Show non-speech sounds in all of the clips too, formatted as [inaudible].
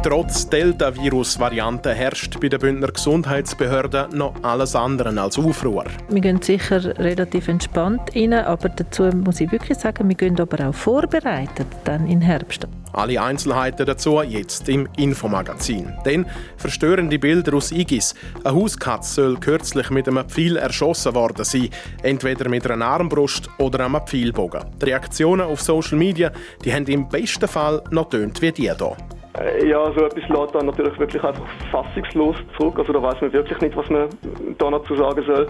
Trotz Delta-Virus-Variante herrscht bei den Bündner Gesundheitsbehörden noch alles andere als Aufruhr. Wir gehen sicher relativ entspannt rein, aber dazu muss ich wirklich sagen, wir gehen aber auch vorbereitet dann im Herbst. Alle Einzelheiten dazu jetzt im Infomagazin. Denn verstörende Bilder aus Igis. Eine Hauskatze soll kürzlich mit einem Pfeil erschossen worden sein. Entweder mit einer Armbrust oder einem Pfeilbogen. Die Reaktionen auf Social Media die haben im besten Fall noch tönt wie die hier. Äh, ja, so etwas lässt dann natürlich wirklich einfach fassungslos zurück. Also da weiß man wirklich nicht, was man da noch zu sagen soll.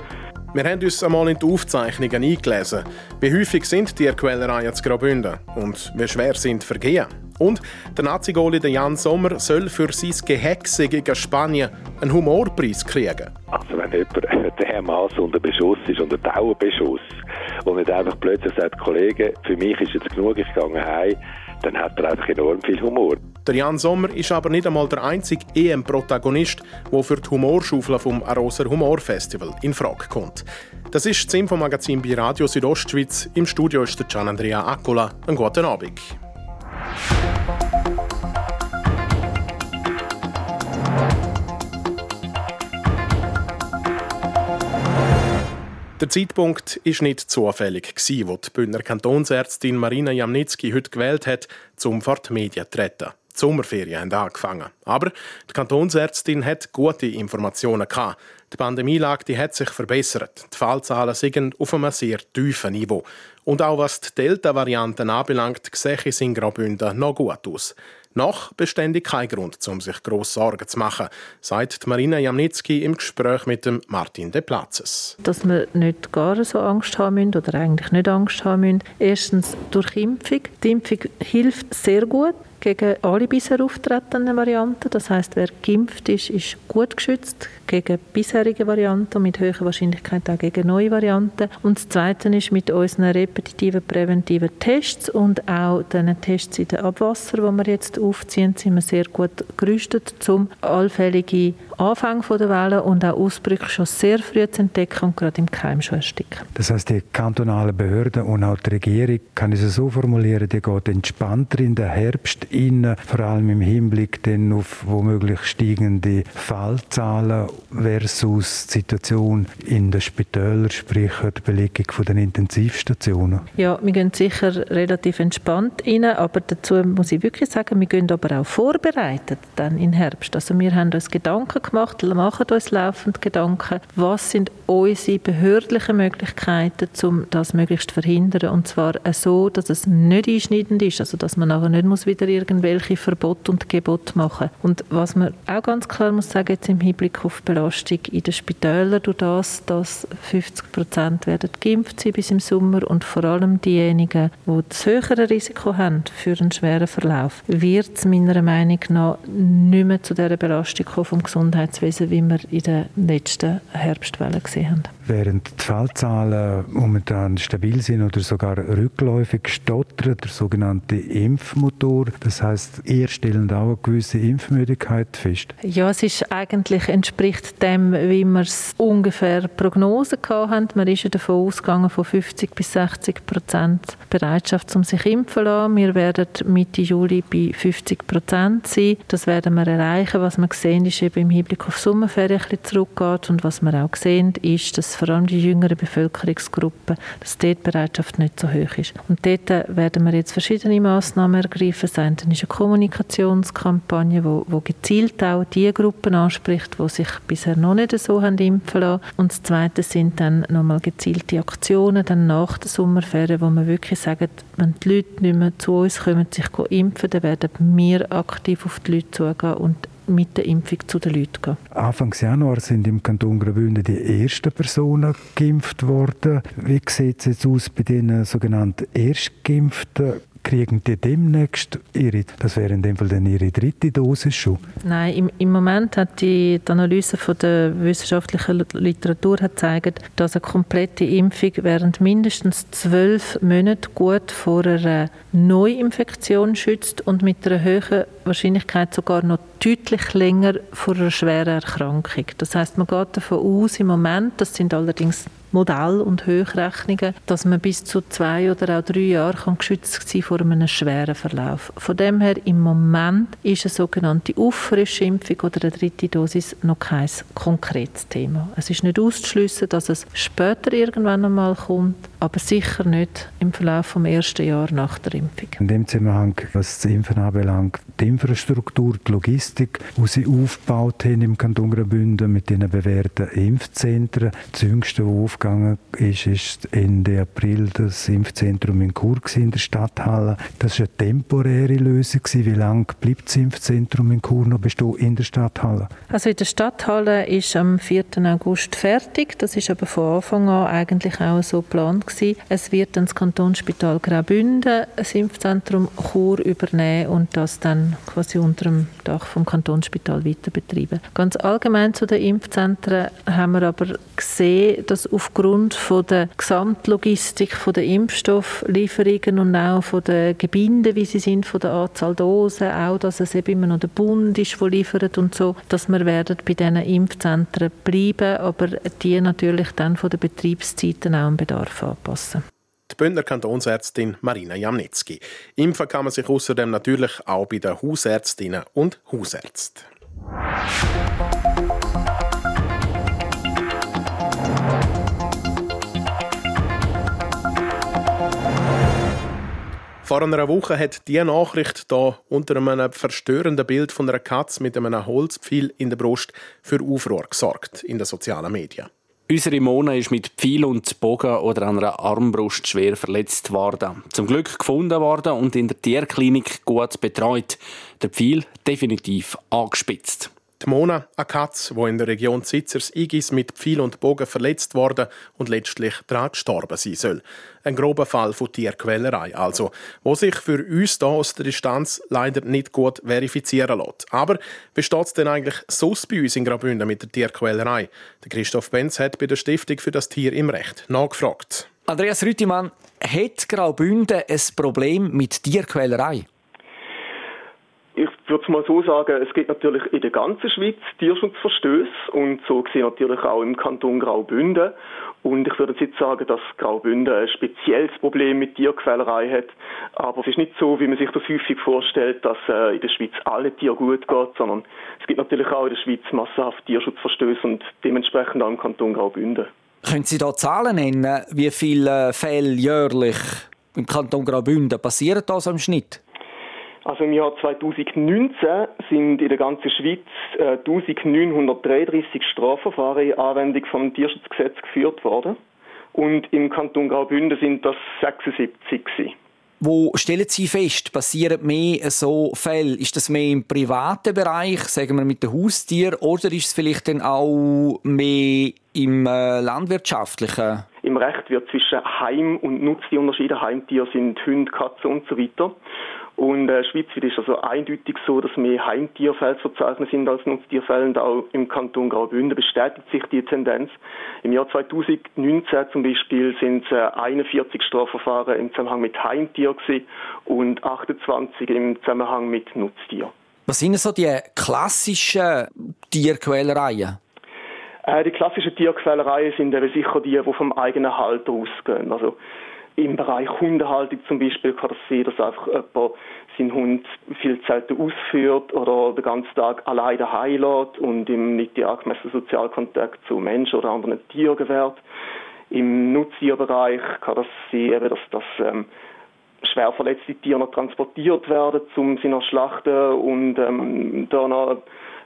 Wir haben uns einmal in die Aufzeichnungen eingelesen. Wie häufig sind die Quälereien zu Graubünden und wie schwer sind Vergehen? Und der Nazi-Goli Jan Sommer soll für sein Gehexe gegen Spanien einen Humorpreis kriegen. Also wenn jemand [laughs] dermaßen unter Beschuss ist, unter Dauerbeschuss und nicht einfach plötzlich sagt, Kollege, für mich ist jetzt genug, ich gehe heim, dann hat er einfach enorm viel Humor. Der Jan Sommer ist aber nicht einmal der einzige EM-Protagonist, der für die Humorschaufel vom Aroser Humorfestival in Frage kommt. Das ist das Infomagazin bei Radio Südostschweiz. Im Studio ist der Gian Andrea Accola. Einen guten Abend. Der Zeitpunkt ist nicht zufällig wo die Bündner Kantonsärztin Marina Jamnitzki heute gewählt hat, zum vor die Medien zu treten. Die Sommerferien haben angefangen. Aber die Kantonsärztin hat gute Informationen. Die Pandemielage die hat sich verbessert. Die Fallzahlen sind auf einem sehr tiefen Niveau. Und auch was die Delta-Varianten anbelangt, sehe es in Graubünden noch gut aus. Noch beständig kein Grund, um sich grosse Sorgen zu machen, sagt Marina Jamnitzki im Gespräch mit dem Martin De Platzes. Dass wir nicht gar so Angst haben müssen oder eigentlich nicht Angst haben müssen. Erstens durch Impfung. Die Impfung hilft sehr gut gegen alle bisher auftretenden Varianten. Das heißt, wer geimpft ist, ist gut geschützt gegen bisherige Varianten und mit höherer Wahrscheinlichkeit auch gegen neue Varianten. Und das Zweite ist mit unseren repetitiven präventiven Tests und auch den Tests in den Abwasser, die wir jetzt aufziehen, sind wir sehr gut gerüstet, um allfällige Anfang der Welle und auch Ausbrüche schon sehr früh zu entdecken und gerade im Keim schon ersticken. Das heißt, die kantonalen Behörden und auch die Regierung, kann ich es so formulieren, die geht entspannter in den Herbst in, vor allem im Hinblick dann auf womöglich steigende Fallzahlen versus die Situation in den Spitälern, sprich die Belegung den Intensivstationen? Ja, wir gehen sicher relativ entspannt rein, aber dazu muss ich wirklich sagen, wir gehen aber auch vorbereitet dann im Herbst. Also wir haben uns Gedanken gemacht, machen uns laufend Gedanken, was sind unsere behördlichen Möglichkeiten, um das möglichst zu verhindern und zwar so, dass es nicht einschneidend ist, also dass man nachher nicht wieder irgendwelche Verbote und Gebote machen Und was man auch ganz klar muss sagen, jetzt im Hinblick auf Belastung in den Spitälern durch das, dass 50 Prozent werden geimpft sein bis im Sommer und vor allem diejenigen, die das höhere Risiko haben für einen schweren Verlauf, wird es meiner Meinung nach nicht mehr zu dieser Belastung kommen vom Gesundheitswesen, wie wir in der letzten Herbstwelle gesehen haben. Während die Fallzahlen momentan stabil sind oder sogar rückläufig stottert, der sogenannte Impfmotor, das heißt, ihr stellen auch eine gewisse Impfmüdigkeit fest? Ja, es ist eigentlich entspricht dem, wie wir es ungefähr Prognosen haben. Man ist ja davon ausgegangen, von 50 bis 60 Prozent Bereitschaft, um sich impfen zu lassen. Wir werden Mitte Juli bei 50 Prozent sein. Das werden wir erreichen. Was wir sehen, ist eben im Hinblick auf Sommerferien ein bisschen zurückgeht. Und was wir auch sehen, ist, dass vor allem die jüngeren Bevölkerungsgruppen, dass dort die Bereitschaft nicht so hoch ist. Und dort werden wir jetzt verschiedene Massnahmen ergreifen. Das eine ist eine Kommunikationskampagne, die gezielt auch die Gruppen anspricht, die sich bisher noch nicht so haben impfen lassen. Und das Zweite sind dann nochmal gezielte Aktionen dann nach der Sommerferien, wo wir wirklich sagen, wenn die Leute nicht mehr zu uns kommen, sich impfen, dann werden wir aktiv auf die Leute zugehen und mit der Impfung zu den Leuten gehen. Anfang Januar sind im Kanton Graubünden die ersten Personen geimpft worden. Wie sieht es jetzt aus bei den sogenannten Erstgeimpften? Kriegen die demnächst ihre, das wäre in dem Fall dann ihre dritte Dosis schon? Nein, im, im Moment hat die, die Analyse von der wissenschaftlichen Literatur hat gezeigt, dass eine komplette Impfung während mindestens zwölf Monaten gut vor einer Neuinfektion schützt und mit einer höheren Wahrscheinlichkeit sogar noch deutlich länger vor einer schweren Erkrankung. Das heißt, man geht davon aus im Moment, das sind allerdings Modell und Hochrechnungen, dass man bis zu zwei oder auch drei Jahre kann geschützt sein vor einem schweren Verlauf. Von dem her im Moment ist eine sogenannte Auffrischimpfung oder eine dritte Dosis noch kein konkretes Thema. Es ist nicht auszuschließen, dass es später irgendwann einmal kommt, aber sicher nicht im Verlauf des ersten Jahres nach der Impfung. In dem Zusammenhang, was das Impfen anbelangt, die Infrastruktur, die Logistik, die sie aufgebaut haben im Kanton Graubünden mit den bewährten Impfzentren. Das jüngste, was aufgegangen ist, ist Ende April das Impfzentrum in Chur in der Stadthalle. Das war eine temporäre Lösung. Wie lange bleibt das Impfzentrum in Chur noch bestehen in der Stadthalle? Also in der Stadthalle ist am 4. August fertig. Das ist aber von Anfang an eigentlich auch so geplant gewesen. Es wird dann das Kantonsspital Graubünden das Impfzentrum Chur übernehmen und das dann quasi unter dem Dach vom Kantonsspital weiter betreiben. Ganz allgemein zu den Impfzentren haben wir aber gesehen, dass aufgrund von der Gesamtlogistik von der Impfstofflieferungen und auch von der Gebinde, wie sie sind, von der Anzahl Dosen, auch, dass es eben immer noch der Bund ist, der liefert und so, dass wir werden bei diesen Impfzentren bleiben, aber die natürlich dann von den Betriebszeiten auch am Bedarf anpassen. Die Bündner Kantonsärztin Marina Jamnitzki. Impfen kann man sich außerdem natürlich auch bei den Hausärztinnen und Hausärzten. Vor einer Woche hat diese Nachricht da unter einem verstörenden Bild von einer Katze mit einem Holzpfeil in der Brust für Aufruhr gesorgt in den sozialen Medien. Unsere Mona ist mit Pfeil und Bogen oder einer Armbrust schwer verletzt worden. Zum Glück gefunden worden und in der Tierklinik gut betreut. Der Pfeil definitiv angespitzt. Die Mona, Katze, die in der Region Zitzers Igis mit Pfeil und Bogen verletzt worden und letztlich daran gestorben sein soll. Ein grober Fall von Tierquälerei, also, wo sich für uns hier aus der Distanz leider nicht gut verifizieren lässt. Aber wie steht es denn eigentlich so bei uns in Graubünden mit der Tierquälerei? Der Christoph Benz hat bei der Stiftung für das Tier im Recht nachgefragt. Andreas Rüttimann, hat Graubünden ein Problem mit Tierquälerei? Ich würde mal so sagen, es gibt natürlich in der ganzen Schweiz Tierschutzverstöße und so gesehen natürlich auch im Kanton Graubünden. Und ich würde jetzt sagen, dass Graubünden ein spezielles Problem mit Tierquälerei hat. Aber es ist nicht so, wie man sich das häufig vorstellt, dass äh, in der Schweiz alle Tiere gut geht, sondern es gibt natürlich auch in der Schweiz massenhaft Tierschutzverstöße und dementsprechend auch im Kanton Graubünden. Können Sie da Zahlen nennen, wie viele Fälle jährlich im Kanton Graubünden passieren da so im Schnitt? Also im Jahr 2019 sind in der ganzen Schweiz äh, 1933 Strafverfahren in Anwendung vom Tierschutzgesetz geführt worden. Und im Kanton Graubünden sind das 76 gewesen. Wo stellen Sie fest, passieren mehr so Fälle? Ist das mehr im privaten Bereich, sagen wir mit den Haustieren, oder ist es vielleicht dann auch mehr im äh, landwirtschaftlichen? Im Recht wird zwischen Heim- und Nutztier unterschieden. Heimtiere sind Hunde, Katzen und so weiter. Und äh, schweizweit ist also eindeutig so, dass mehr Heimtierfälle zu verzeichnen sind als Nutztierfälle. Und auch im Kanton Graubünden bestätigt sich die Tendenz. Im Jahr 2019 zum Beispiel sind es äh, 41 Strafverfahren im Zusammenhang mit Heimtieren und 28 im Zusammenhang mit Nutztieren. Was sind so die klassischen Tierquälereien? Äh, die klassischen Tierquälereien sind eben sicher die, die vom eigenen Halter ausgehen. Also im Bereich Hundehaltung zum Beispiel kann das sein, dass einfach jemand seinen Hund viel Zeit ausführt oder den ganzen Tag alleine daheim und ihm nicht die angemessene Sozialkontakt zu Menschen oder anderen Tieren gewährt. Im Nutztierbereich kann das sein, dass, dass ähm, schwer verletzte Tiere noch transportiert werden, um sie noch schlachten und ähm, da noch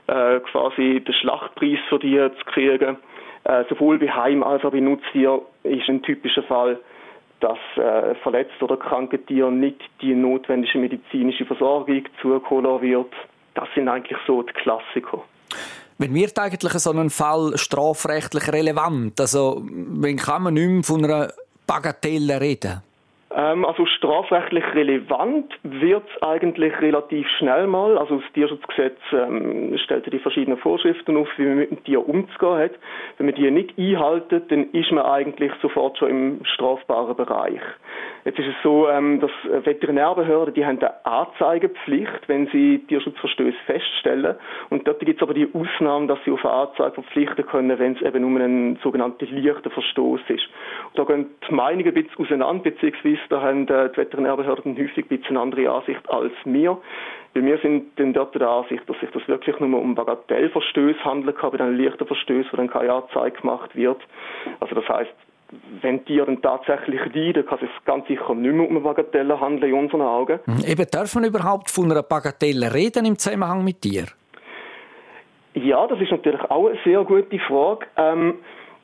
äh, quasi den Schlachtpreis für die zu kriegen. Äh, sowohl bei Heim- als auch bei Nutztier ist ein typischer Fall, dass äh, verletzte oder kranke Tiere nicht die notwendige medizinische Versorgung zugeholt wird. Das sind eigentlich so die Klassiker. Wenn wird eigentlich so ein Fall strafrechtlich relevant? Also, wenn kann man nicht mehr von einer Bagatelle reden? Ähm, also strafrechtlich relevant wird es eigentlich relativ schnell mal. Also das Tierschutzgesetz ähm, stellt die verschiedenen Vorschriften auf, wie man mit dem Tier umzugehen hat. Wenn man die nicht einhaltet, dann ist man eigentlich sofort schon im strafbaren Bereich. Jetzt ist es so, ähm, dass Veterinärbehörden, die haben eine Anzeigepflicht, wenn sie Tierschutzverstöße feststellen. Und dort gibt es aber die Ausnahme, dass sie auf eine Anzeige verpflichten können, wenn es eben um einen sogenannten leichten Verstoß ist. Und da gehen die Meinungen ein bisschen auseinander, beziehungsweise da haben äh, die Veterinärbehörden häufig ein bisschen eine andere Ansicht als wir. Weil wir sind dann dort der Ansicht, dass sich das wirklich nur um Bagatellverstöße handeln kann, bei einem leichten Verstöß, wo dann keine Anzeige gemacht wird. Also das heißt, wenn Tiere dann tatsächlich leiden, kann es ganz sicher nicht mehr um eine Bagatelle handeln in unseren Augen. Mhm. Eben, darf man überhaupt von einer Bagatelle reden im Zusammenhang mit Tier? Ja, das ist natürlich auch eine sehr gute Frage. Ähm,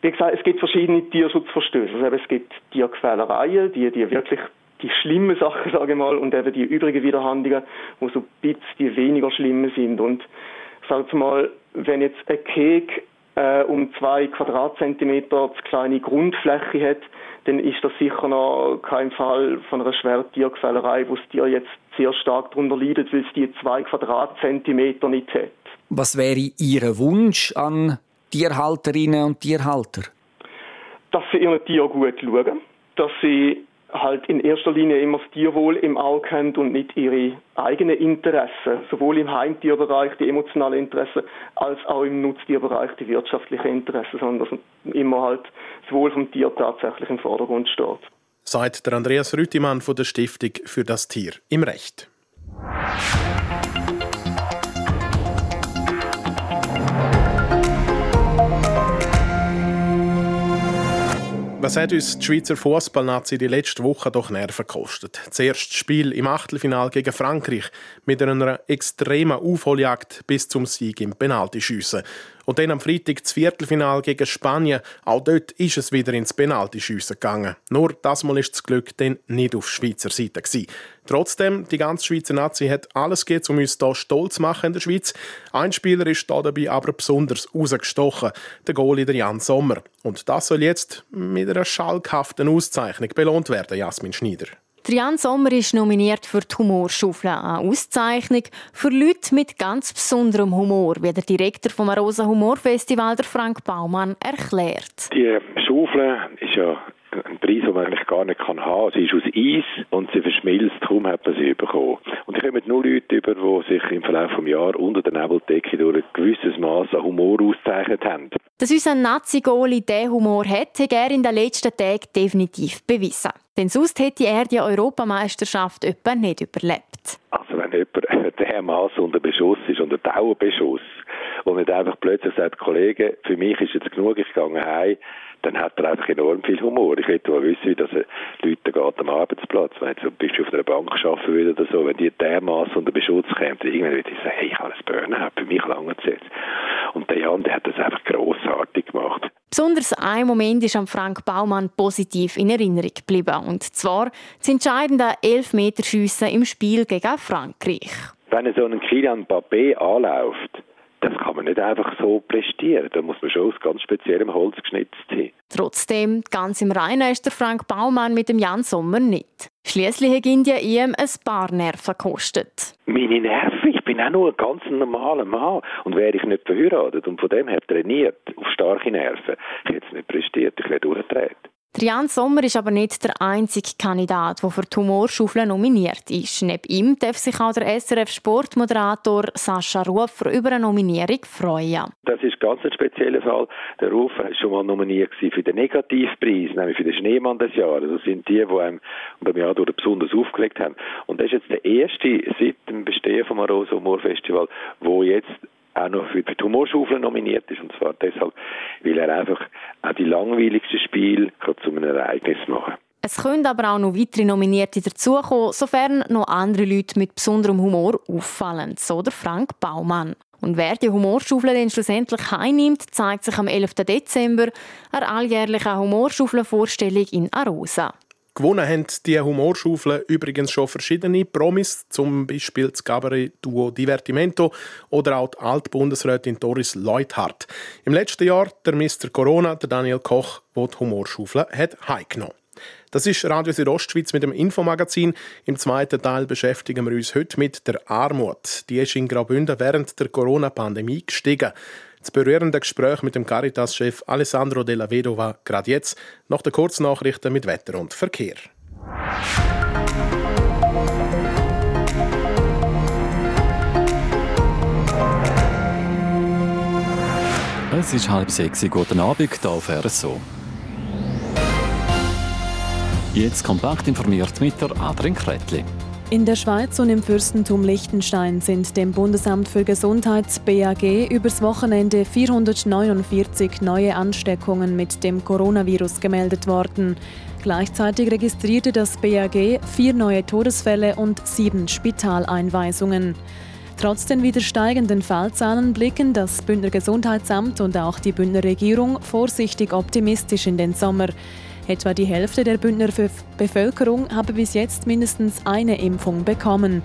wie gesagt, es gibt verschiedene Tierschutzverstöße. Also es gibt Tierquälereien, die, die wirklich die schlimmen Sachen, sage ich mal, und eben die übrigen Widerhandlungen, wo so ein bisschen die weniger schlimmen sind. Und sag mal, wenn jetzt ein Keg äh, um zwei Quadratzentimeter zu kleine Grundfläche hat, dann ist das sicher noch kein Fall von einer schweren Tierquälerei, wo das Tier jetzt sehr stark darunter leidet, weil es die zwei Quadratzentimeter nicht hat. Was wäre Ihr Wunsch an Tierhalterinnen und Tierhalter? Dass sie ihren Tier gut schauen, dass sie halt in erster Linie immer das Tierwohl im Auge haben und nicht ihre eigenen Interessen, sowohl im Heimtierbereich die emotionalen Interessen, als auch im Nutztierbereich die wirtschaftlichen Interessen, sondern dass immer halt das Wohl vom Tier tatsächlich im Vordergrund steht. Sagt der Andreas Rüttimann von der Stiftung für das Tier im Recht. Was hat uns die Schweizer Fußballnazi die letzte Woche doch Nerven gekostet? Zuerst das Spiel im Achtelfinal gegen Frankreich mit einer extremen Aufholjagd bis zum Sieg im Penaltyschiessen. Und dann am Freitag das Viertelfinal gegen Spanien. Auch dort ist es wieder ins Penaltyschiessen gegangen. Nur das Mal ist das Glück dann nicht auf Schweizer Seite gewesen. Trotzdem, die ganze Schweizer Nazi hat alles gegeben, um uns hier stolz zu machen in der Schweiz. Ein Spieler ist da dabei aber besonders rausgestochen, der Goalie Jan Sommer. Und das soll jetzt mit einer schalkhaften Auszeichnung belohnt werden, Jasmin Schneider. Jan Sommer ist nominiert für die Humorschaufel, eine Auszeichnung für Leute mit ganz besonderem Humor, wie der Direktor vom Rosa Humorfestival, der Frank Baumann, erklärt. Die Schaufel ist ja ein Preis, den man eigentlich gar nicht kann haben. Sie ist aus Eis und sie verschmilzt, kaum hat man sie bekommen. Und ich kommen nur Leute über, die sich im Verlauf des Jahres unter der Nebeldecke durch ein gewisses Maß an Humor ausgezeichnet haben. Dass unser Nazi-Goli diesen Humor hat, hat er in den letzten Tagen definitiv bewiesen. Denn sonst hätte er die Europameisterschaft etwa nicht überlebt. Also wenn jemand dermaßen unter Beschuss ist, unter Dauerbeschuss, und nicht einfach plötzlich sagt, Kollege, für mich ist jetzt genug, ich gehe heim, dann hat er einfach enorm viel Humor. Ich will mal wissen, wie das Leute geht am Arbeitsplatz. Wenn du zum Beispiel auf einer Bank arbeiten will oder so, wenn die dermaßen unter Beschutz kommen, irgendwann würde ich sagen, hey, ich habe ein Burnout, für mich lange Zeit. Und der Jan, der hat das einfach grossartig gemacht. Besonders ein Moment ist am Frank Baumann positiv in Erinnerung geblieben. Und zwar das entscheidende Elfmeterschiessen im Spiel gegen Frankreich. Wenn so ein Kilian Mbappé anläuft, das kann man nicht einfach so prestieren. Da muss man schon aus ganz speziellem Holz geschnitzt sein. Trotzdem, ganz im Reinen ist der Frank Baumann mit dem Jan Sommer nicht. Schließlich hat India ihm ein paar Nerven gekostet. Meine Nerven? Ich bin auch nur ein ganz normaler Mann. Und wäre ich nicht verheiratet und von dem her trainiert, auf starke Nerven, ich hätte es nicht prestiert, ich wäre durchgedreht. Jan Sommer ist aber nicht der einzige Kandidat, der für die Humorschaufel nominiert ist. Neben ihm darf sich auch der SRF-Sportmoderator Sascha Rufer über eine Nominierung freuen. Das ist ganz ein spezieller Fall. Der Rufer war schon mal nominiert für den Negativpreis, nämlich für den Schneemann des Jahres. Das sind die, die einem beim Jahr besonders aufgelegt haben. Und das ist jetzt der erste seit dem Bestehen vom Arosa Humor Festival, wo jetzt auch noch für die Humorschaufel nominiert ist. Und zwar deshalb, weil er einfach auch die langweiligsten Spiele zu einem Ereignis machen es können aber auch noch weitere Nominierte dazukommen, sofern noch andere Leute mit besonderem Humor auffallen, so der Frank Baumann. Und wer die Humorschaufel dann schlussendlich heimnimmt, zeigt sich am 11. Dezember einer alljährlichen Humorschaufelvorstellung in Arosa. Gewonnen haben die Humorschaufel übrigens schon verschiedene Promis, zum Beispiel das Cabaret-Duo Divertimento oder auch die Altbundesrätin Doris Leuthardt. Im letzten Jahr der Mr. Corona, der Daniel Koch, der die Humorschaufel hat heimgenommen. Das ist Radio Südostschweiz mit dem Infomagazin. Im zweiten Teil beschäftigen wir uns heute mit der Armut. Die ist in Graubünden während der Corona-Pandemie gestiegen. Das berührende Gespräch mit dem Caritas-Chef Alessandro Della Vedova gerade jetzt, nach der Kurznachrichten mit Wetter und Verkehr. Es ist halb sechs. Guten Abend, hier auf RSO. Jetzt kompakt informiert mit der Adrian Kretli. In der Schweiz und im Fürstentum Liechtenstein sind dem Bundesamt für Gesundheit BAG übers Wochenende 449 neue Ansteckungen mit dem Coronavirus gemeldet worden. Gleichzeitig registrierte das BAG vier neue Todesfälle und sieben Spitaleinweisungen. Trotz den wieder steigenden Fallzahlen blicken das Bündner Gesundheitsamt und auch die Bündner Regierung vorsichtig optimistisch in den Sommer. Etwa die Hälfte der Bündner Bevölkerung habe bis jetzt mindestens eine Impfung bekommen.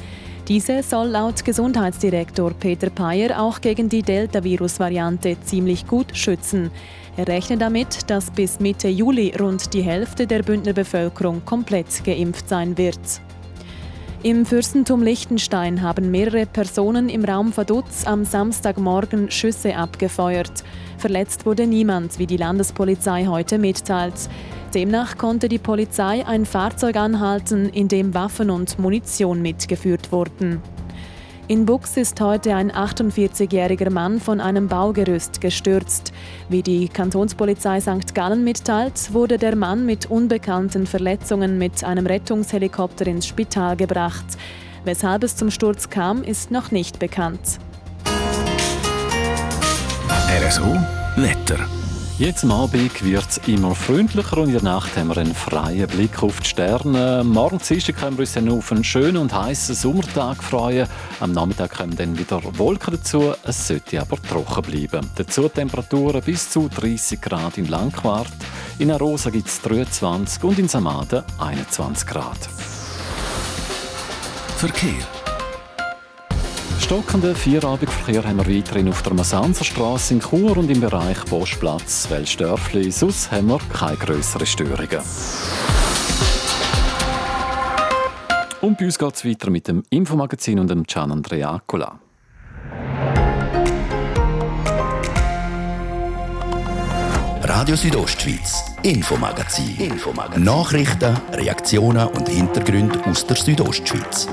Diese soll laut Gesundheitsdirektor Peter Peyer auch gegen die Delta-Virus-Variante ziemlich gut schützen. Er rechnet damit, dass bis Mitte Juli rund die Hälfte der Bündner Bevölkerung komplett geimpft sein wird. Im Fürstentum Liechtenstein haben mehrere Personen im Raum Vaduz am Samstagmorgen Schüsse abgefeuert. Verletzt wurde niemand, wie die Landespolizei heute mitteilt. Demnach konnte die Polizei ein Fahrzeug anhalten, in dem Waffen und Munition mitgeführt wurden. In Bux ist heute ein 48-jähriger Mann von einem Baugerüst gestürzt. Wie die Kantonspolizei St. Gallen mitteilt, wurde der Mann mit unbekannten Verletzungen mit einem Rettungshelikopter ins Spital gebracht. Weshalb es zum Sturz kam, ist noch nicht bekannt. RSO Wetter. Jetzt am Abend wird es immer freundlicher und in der Nacht haben wir einen freien Blick auf die Sterne. Morgen Dienstag können wir uns dann auf einen schönen und heißen Sommertag freuen. Am Nachmittag kommen dann wieder Wolken dazu. Es sollte aber trocken bleiben. Dazu Temperaturen bis zu 30 Grad in Langquart. In Arosa gibt es 23 und in Samaden 21 Grad. Verkehr. Stockenden Vierabendverkehr haben wir weiterhin auf der Masanzerstraße in Chur und im Bereich Postplatz Welsdörfli. Sonst haben wir keine grösseren Störungen. Und bei uns geht es weiter mit dem Infomagazin und dem Gian Andrea Accola. Radio Südostschweiz, Infomagazin. Infomagazin. Nachrichten, Reaktionen und Hintergründe aus der Südostschweiz.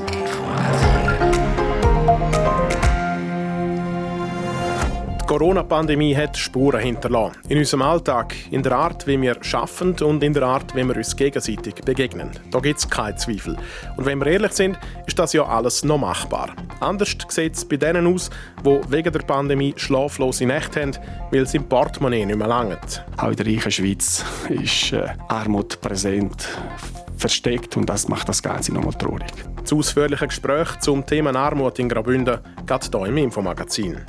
Corona-Pandemie hat Spuren hinterlassen. In unserem Alltag, in der Art, wie wir arbeiten und in der Art, wie wir uns gegenseitig begegnen. Da gibt es keinen Zweifel. Und wenn wir ehrlich sind, ist das ja alles noch machbar. Anders sieht es bei denen aus, die wegen der Pandemie schlaflose Nächte haben, weil es im Portemonnaie nicht mehr langt. Auch in der reichen Schweiz ist äh, Armut präsent versteckt und das macht das Ganze nochmal traurig. Das ausführliche Gespräch zum Thema Armut in Graubünden geht hier im Infomagazin.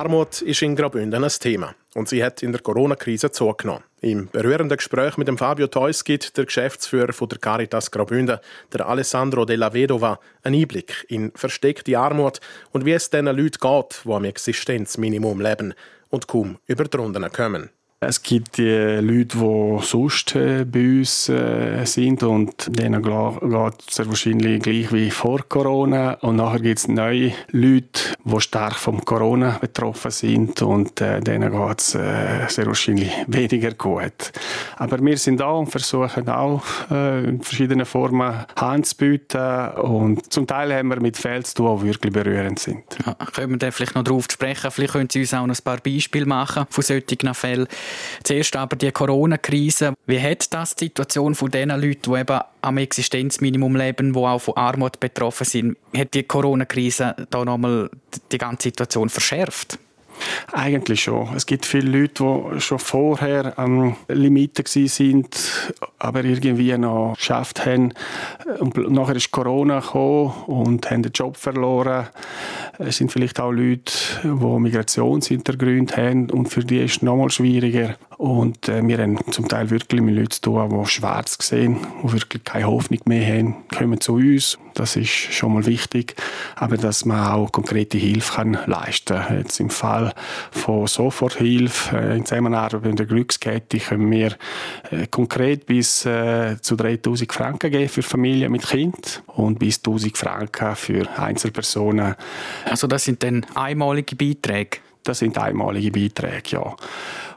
Armut ist in Graubünden ein Thema und sie hat in der Corona-Krise zugenommen. Im berührenden Gespräch mit dem Fabio Theus gibt der Geschäftsführer von der Caritas Graubünden, der Alessandro Della Vedova, einen Einblick in versteckte Armut und wie es den Leuten geht, die am Existenzminimum leben und kaum über die Runden kommen. Es gibt die Leute, die sonst äh, bei uns äh, sind und denen geht es sehr wahrscheinlich gleich wie vor Corona. Und nachher gibt es neue Leute, die stark vom Corona betroffen sind und äh, denen geht es sehr wahrscheinlich weniger gut. Aber wir sind da und versuchen auch in verschiedenen Formen Hand zu bieten und zum Teil haben wir mit Fällen zu tun, die wirklich berührend sind. Ja, können wir da vielleicht noch darauf sprechen? Vielleicht können Sie uns auch noch ein paar Beispiele machen von solchen Fällen. Zuerst aber die Corona-Krise. Wie hat das die Situation von den Leuten, die eben am Existenzminimum leben, die auch von Armut betroffen sind, hat die Corona-Krise da nochmal die ganze Situation verschärft? Eigentlich schon. Es gibt viele Leute, die schon vorher am Limiten sind aber irgendwie noch geschafft haben. Und nachher ist Corona gekommen und haben den Job verloren. Es sind vielleicht auch Leute, die Migrationshintergrund haben und für die ist es noch mal schwieriger. Und äh, wir haben zum Teil wirklich mit Leuten zu tun, die schwarz sehen, die wirklich keine Hoffnung mehr haben, kommen zu uns. Das ist schon mal wichtig. Aber dass man auch konkrete Hilfe kann leisten kann. Jetzt im Fall von Soforthilfe, äh, in Zusammenarbeit mit der Glückskette, können wir äh, konkret bis äh, zu 3000 Franken geben für Familien mit Kind und bis 1000 Franken für Einzelpersonen. Also das sind dann einmalige Beiträge? Das sind einmalige Beiträge, ja.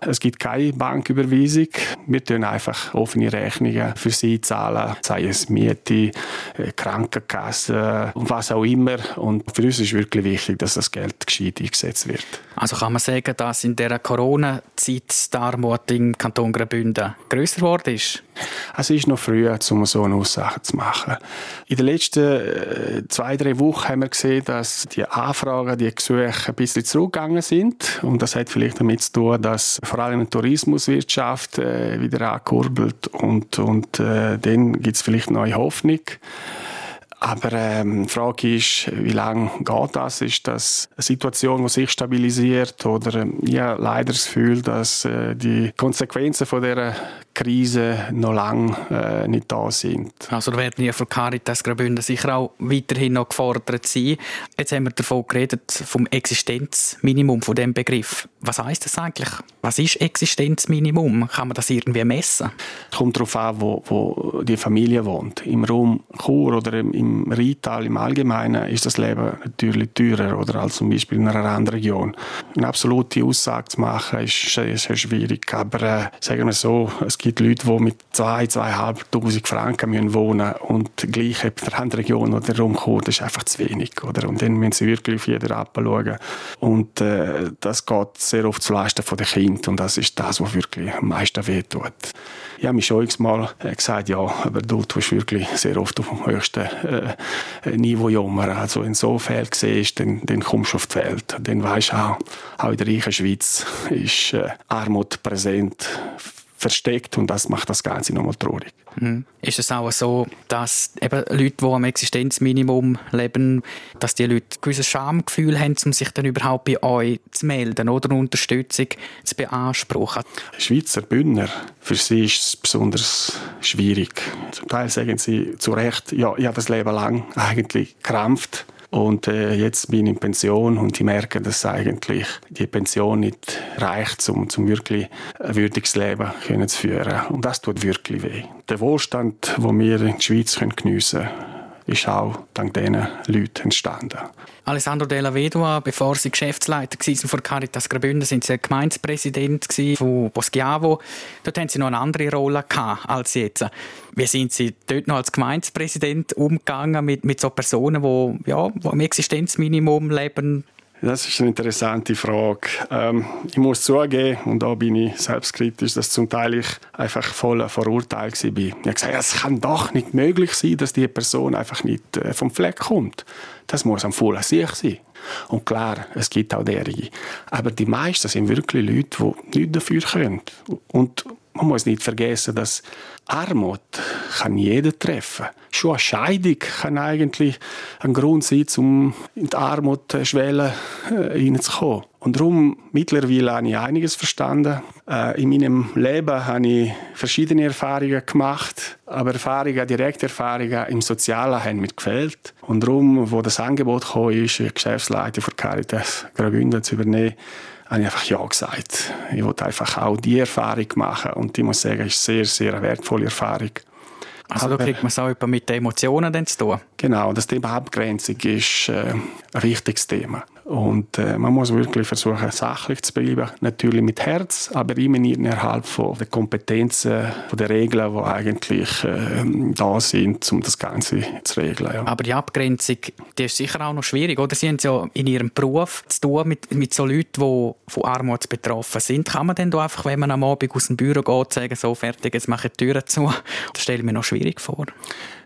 Es gibt keine Banküberweisung. Wir tun einfach offene Rechnungen für sie zahlen, sei es Miete, äh, Krankenkasse und was auch immer. Und für uns ist wirklich wichtig, dass das Geld gescheit eingesetzt wird. Also kann man sagen, dass in der Corona-Zeit die Armut im Kanton Graubünden grösser geworden ist? Es ist noch früh, um so eine Aussage zu machen. In den letzten äh, zwei, drei Wochen haben wir gesehen, dass die Anfragen, die Gesuche ein bisschen zurückgegangen sind. Und das hat vielleicht damit zu tun, dass vor allem die Tourismuswirtschaft äh, wieder ankurbelt und, und äh, dann gibt es vielleicht neue Hoffnung. Aber ähm, die Frage ist, wie lange geht das? Ist das eine Situation, die sich stabilisiert? Oder ähm, ja, leider das Gefühl, dass äh, die Konsequenzen von dieser Krise noch lange äh, nicht da sind. Also da werden ja von Caritas Graubünden sicher auch weiterhin noch gefordert sein. Jetzt haben wir davon geredet, vom Existenzminimum, von dem Begriff. Was heißt das eigentlich? Was ist Existenzminimum? Kann man das irgendwie messen? Es kommt darauf an, wo, wo die Familie wohnt. Im Raum Chur oder im im im Allgemeinen ist das Leben natürlich teurer oder als zum Beispiel in einer anderen Region. Eine absolute Aussage zu machen ist sehr, sehr schwierig, aber äh, sagen wir so, es gibt Leute, die mit 2, 2'500 Franken müssen wohnen und gleich in der anderen Region oder rumkommen, das ist einfach zu wenig. Oder? Und dann müssen sie wirklich auf jeden Rappen schauen. Und äh, das geht sehr oft zulasten der Kinder und das ist das, was wirklich am meisten wehtut. Ich habe mich schon mal äh, gesagt, ja, aber du tust wirklich sehr oft auf dem höchsten äh, Niveau jammern. Also wenn du so Fälle siehst, dann, dann kommst du auf die Welt. Dann weisst du auch, auch in der reichen Schweiz ist äh, Armut präsent versteckt und das macht das Ganze nochmal traurig. Mhm. Ist es auch so, dass eben Leute, die am Existenzminimum leben, dass die Leute ein gewisses Schamgefühl haben, um sich dann überhaupt bei euch zu melden oder Unterstützung zu beanspruchen? Schweizer Bündner, für sie ist es besonders schwierig. Zum Teil sagen sie zu Recht, ja, ich habe das Leben lang [laughs] eigentlich gekrampft und äh, jetzt bin ich in Pension und ich merke, dass eigentlich die Pension nicht reicht, um, um wirklich ein würdiges Leben können zu führen. Und das tut wirklich weh. Der Wohlstand, den wir in der Schweiz geniessen können, ist auch dank diesen Leuten entstanden. Alessandro Della Vedova, bevor Sie Geschäftsleiter waren von Caritas Graubünden, sind Sie Gemeindepräsident von Boschiavo. Dort haben Sie noch eine andere Rolle als jetzt. Wie sind Sie dort noch als Gemeindepräsident umgegangen mit, mit so Personen, die, ja, die am Existenzminimum leben? Das ist eine interessante Frage. Ähm, ich muss zugeben, und da bin ich selbstkritisch, dass zum Teil ich einfach voll verurteilt war. Ich habe gesagt, es kann doch nicht möglich sein, dass die Person einfach nicht äh, vom Fleck kommt. Das muss am vollen sich sein. Und klar, es gibt auch derige. Aber die meisten sind wirklich Leute, die nichts dafür können. Und man muss nicht vergessen, dass Armut kann jeder treffen. Schon eine Scheidung kann eigentlich ein Grund sein, um in die Armutschwelle äh, hineinzukommen. Und darum, mittlerweile habe ich einiges verstanden. Äh, in meinem Leben habe ich verschiedene Erfahrungen gemacht, aber Erfahrungen, direkte Erfahrungen im Sozialen haben mir gefehlt. Und darum, wo das Angebot kam, ist, Geschäftsleiter für Caritas Graubünden zu übernehmen, habe ich einfach Ja gesagt. Ich wollte einfach auch die Erfahrung machen und ich muss sagen, es ist eine sehr, sehr wertvolle Erfahrung. Also da kriegt man es auch mit den Emotionen dann zu tun? Genau, das Thema Abgrenzung ist äh, ein wichtiges Thema. Und äh, man muss wirklich versuchen, sachlich zu bleiben. Natürlich mit Herz, aber immer innerhalb von den Kompetenzen, von den Regeln, die eigentlich äh, da sind, um das Ganze zu regeln. Ja. Aber die Abgrenzung, die ist sicher auch noch schwierig, oder? Sie haben ja in Ihrem Beruf zu tun mit, mit so Leuten, die von Armut betroffen sind. Kann man denn da einfach, wenn man am Abend aus dem Büro geht, sagen, so fertig, jetzt mache ich die Türen zu? Das stelle ich mir noch schwierig vor.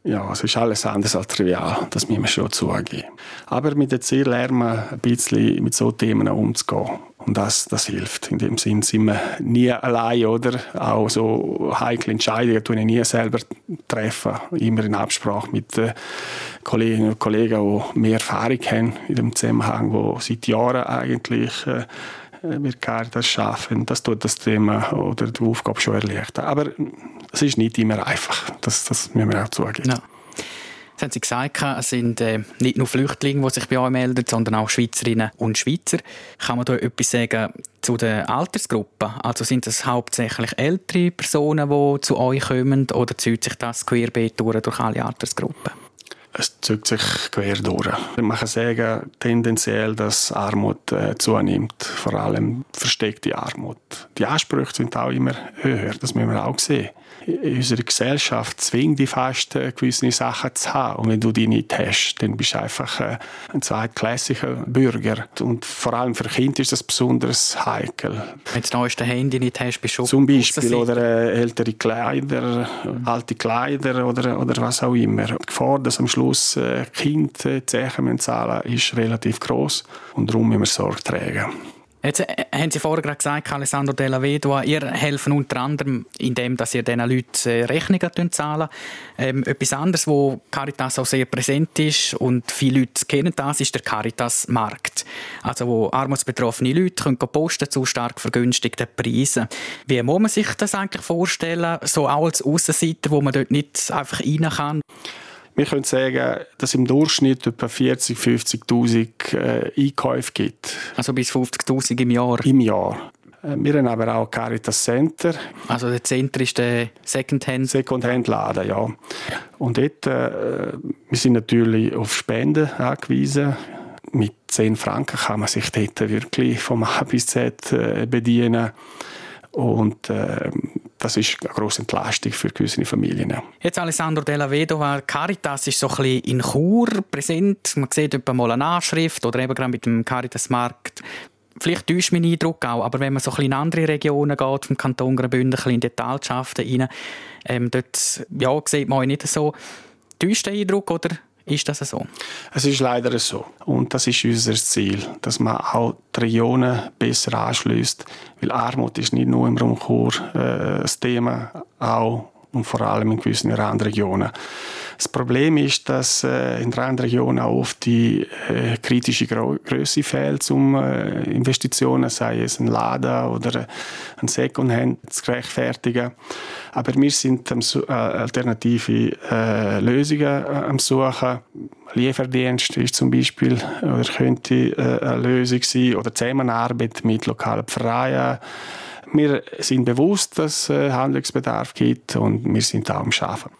Ja, es ist alles anders als trivial, das müssen wir schon zugeben. Aber mit dem Ziel lernen wir ein bisschen mit so Themen umzugehen. Und das, das hilft. In dem Sinn sind wir nie allein, oder? Auch so heikle Entscheidungen tun ich nie selber treffen. Immer in Absprache mit Kolleginnen und Kollegen, die mehr Erfahrung haben in dem Zusammenhang, die seit Jahren eigentlich äh, mit Caritas arbeiten. Das tut das Thema oder die Aufgabe schon erleichtern. Aber es ist nicht immer einfach. Das, das müssen wir auch zugeben. Ja. Jetzt haben Sie gesagt, es sind äh, nicht nur Flüchtlinge, die sich bei euch melden, sondern auch Schweizerinnen und Schweizer. Kann man da etwas sagen zu den Altersgruppen? Also sind es hauptsächlich ältere Personen, die zu euch kommen oder zieht sich das querbeet durch, durch alle Altersgruppen? Es zieht sich quer durch. Man kann sagen, tendenziell, dass Armut äh, zunimmt, vor allem versteckte Armut. Die Ansprüche sind auch immer höher, das müssen wir auch sehen unsere Gesellschaft zwingt dich fast, äh, gewisse Sachen zu haben. Und wenn du die nicht hast, dann bist du einfach äh, ein zweitklassiger Bürger. Und vor allem für Kinder ist das besonders heikel. Wenn du das neueste Handy nicht hast, bist du Zum Beispiel, oder äh, ältere Kleider, alte Kleider oder, oder was auch immer. Die Gefahr, dass am Schluss äh, Kind äh, zahlen ist relativ groß und darum müssen wir Sorge tragen. Jetzt äh, haben Sie vorher gerade gesagt, Alessandro Della Vedova, ihr helfen unter anderem, indem dass ihr diesen Leuten Rechnungen zahlen. Ähm, etwas anderes, wo Caritas auch sehr präsent ist und viele Leute kennen das, ist der Caritas-Markt. Also wo armutsbetroffene Leute können posten zu stark vergünstigten Preisen. Wie muss man sich das eigentlich vorstellen, so auch als Aussenseiter, wo man dort nicht einfach rein kann? Wir können sagen, dass im Durchschnitt etwa 40.000, 50.000 äh, Einkäufe gibt. Also bis 50.000 im Jahr? Im Jahr. Äh, wir haben aber auch Caritas Center. Also der Center ist der Secondhand? Secondhand-Laden, ja. Und dort, äh, wir sind natürlich auf Spenden angewiesen. Mit 10 Franken kann man sich dort wirklich vom A bis Z äh, bedienen. Und äh, das ist eine grosse Entlastung für gewisse Familien. Jetzt Alessandro Della Vedova, Caritas ist so ein bisschen in Chur präsent. Man sieht etwa mal eine Anschrift oder eben gerade mit dem Caritas-Markt. Vielleicht täuscht mein Eindruck auch, aber wenn man so ein bisschen in andere Regionen geht, vom Kanton Graubünden, ein bisschen in Detailschaften rein, ähm, dort ja, sieht man nicht so. Täuscht der Eindruck oder ist das so? Es ist leider so. Und das ist unser Ziel, dass man auch die Regionen besser anschließt. Weil Armut ist nicht nur im Raum Chur äh, das Thema, auch und vor allem in gewissen Randregionen. Das Problem ist, dass äh, in Randregionen auch oft die äh, kritische Größe fehlt, um äh, Investitionen, sei es ein Laden oder ein Secondhand zu rechtfertigen. Aber wir sind am, äh, alternative äh, Lösungen äh, am Suchen. Lieferdienst ist zum Beispiel oder könnte äh, eine Lösung sein oder Zusammenarbeit mit lokalen Pfarreien wir sind bewusst, dass es äh, Handlungsbedarf gibt und wir sind da am Schaffen.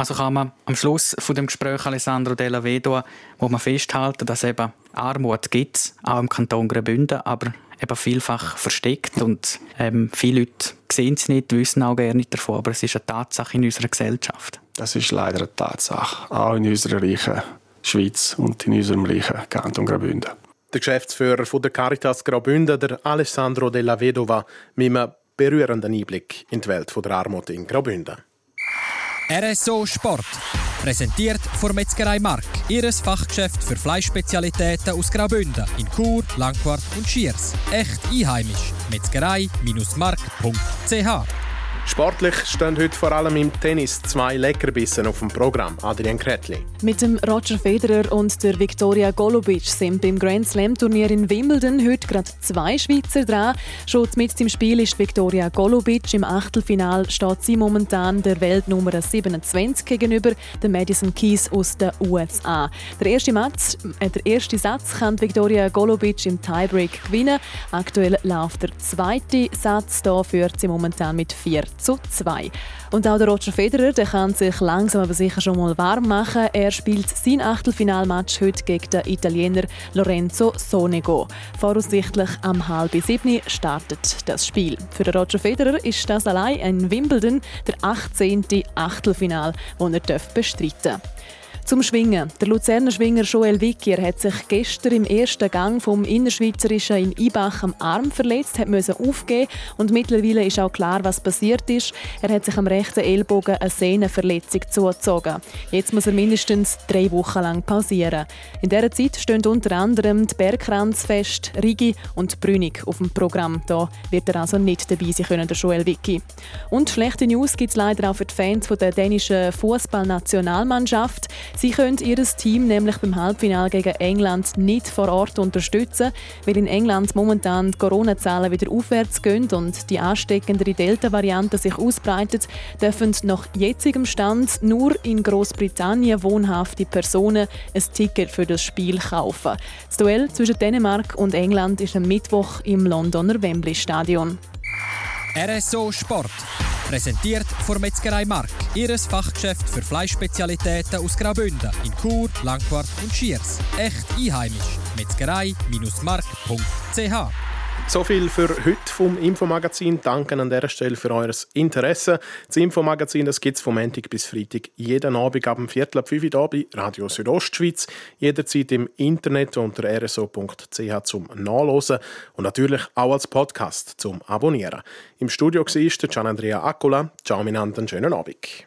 Also kann man am Schluss von dem Gespräch Alessandro Della Vedova, wo man festhalten, dass eben Armut gibt, auch im Kanton Graubünden, aber eben vielfach versteckt und ähm, viele Leute sehen es nicht, wissen auch gerne nicht davon, aber es ist eine Tatsache in unserer Gesellschaft. Das ist leider eine Tatsache, auch in unserer reichen Schweiz und in unserem reichen Kanton Graubünden. Der Geschäftsführer von der Caritas Graubünden, der Alessandro Della Vedova, mit einem berührenden Einblick in die Welt der Armut in Graubünden. RSO Sport. Präsentiert von Metzgerei Mark. Ihres Fachgeschäft für Fleischspezialitäten aus Graubünden in Chur, Langquart und Schiers. Echt einheimisch. Metzgerei-mark.ch Sportlich stehen heute vor allem im Tennis zwei Leckerbissen auf dem Programm. Adrian Kretli. Mit dem Roger Federer und der Viktoria Golubic sind beim Grand Slam Turnier in Wimbledon heute gerade zwei Schweizer dran. Schon mit im Spiel ist Viktoria Golubic. Im Achtelfinal steht sie momentan der Weltnummer 27 gegenüber, der Madison Keys aus den USA. Der erste, Match, äh, der erste Satz kann Viktoria Golubic im Tiebreak gewinnen. Aktuell läuft der zweite Satz. Da führt sie momentan mit 4 zu 2. Und auch der Roger Federer der kann sich langsam aber sicher schon mal warm machen. Er spielt sein Achtelfinalmatch heute gegen den Italiener Lorenzo Sonego. Voraussichtlich am halb sieben startet das Spiel. Für den Roger Federer ist das allein ein Wimbledon der 18. Achtelfinal, das er bestreiten darf. Zum Schwingen. Der Luzerner Schwinger Joel Wickier hat sich gestern im ersten Gang vom Innerschweizerischen in Ibach am Arm verletzt, müssen aufgeben und mittlerweile ist auch klar, was passiert ist. Er hat sich am rechten Ellbogen eine Sehnenverletzung zugezogen. Jetzt muss er mindestens drei Wochen lang pausieren. In dieser Zeit stehen unter anderem die Bergkranzfest, Rigi und Brünig auf dem Programm. Da wird er also nicht dabei sein können, der Joel Wicki. Und schlechte News gibt es leider auch für die Fans der dänischen Fußballnationalmannschaft. Sie können ihr Team nämlich beim Halbfinale gegen England nicht vor Ort unterstützen, weil in England momentan die Corona-Zahlen wieder aufwärts gehen und die ansteckendere Delta-Variante sich ausbreitet, dürfen nach jetzigem Stand nur in Großbritannien wohnhafte Personen ein Ticket für das Spiel kaufen. Das Duell zwischen Dänemark und England ist am Mittwoch im Londoner Wembley Stadion. RSO Sport. Präsentiert von Metzgerei Mark, ihres Fachgeschäft für Fleischspezialitäten aus Graubünden in Chur, Langquart und Schiers. Echt einheimisch. Metzgerei-mark.ch so viel für heute vom Infomagazin. Danke an dieser Stelle für euer Interesse. Das Infomagazin gibt es vom Montag bis Freitag jeden Abend ab dem Viertel ab 5 Uhr bei Radio Südostschweiz. Jederzeit im Internet unter rso.ch zum Nachlesen und natürlich auch als Podcast zum Abonnieren. Im Studio war Gian Andrea Accola. Ciao miteinander, einen schönen Abend.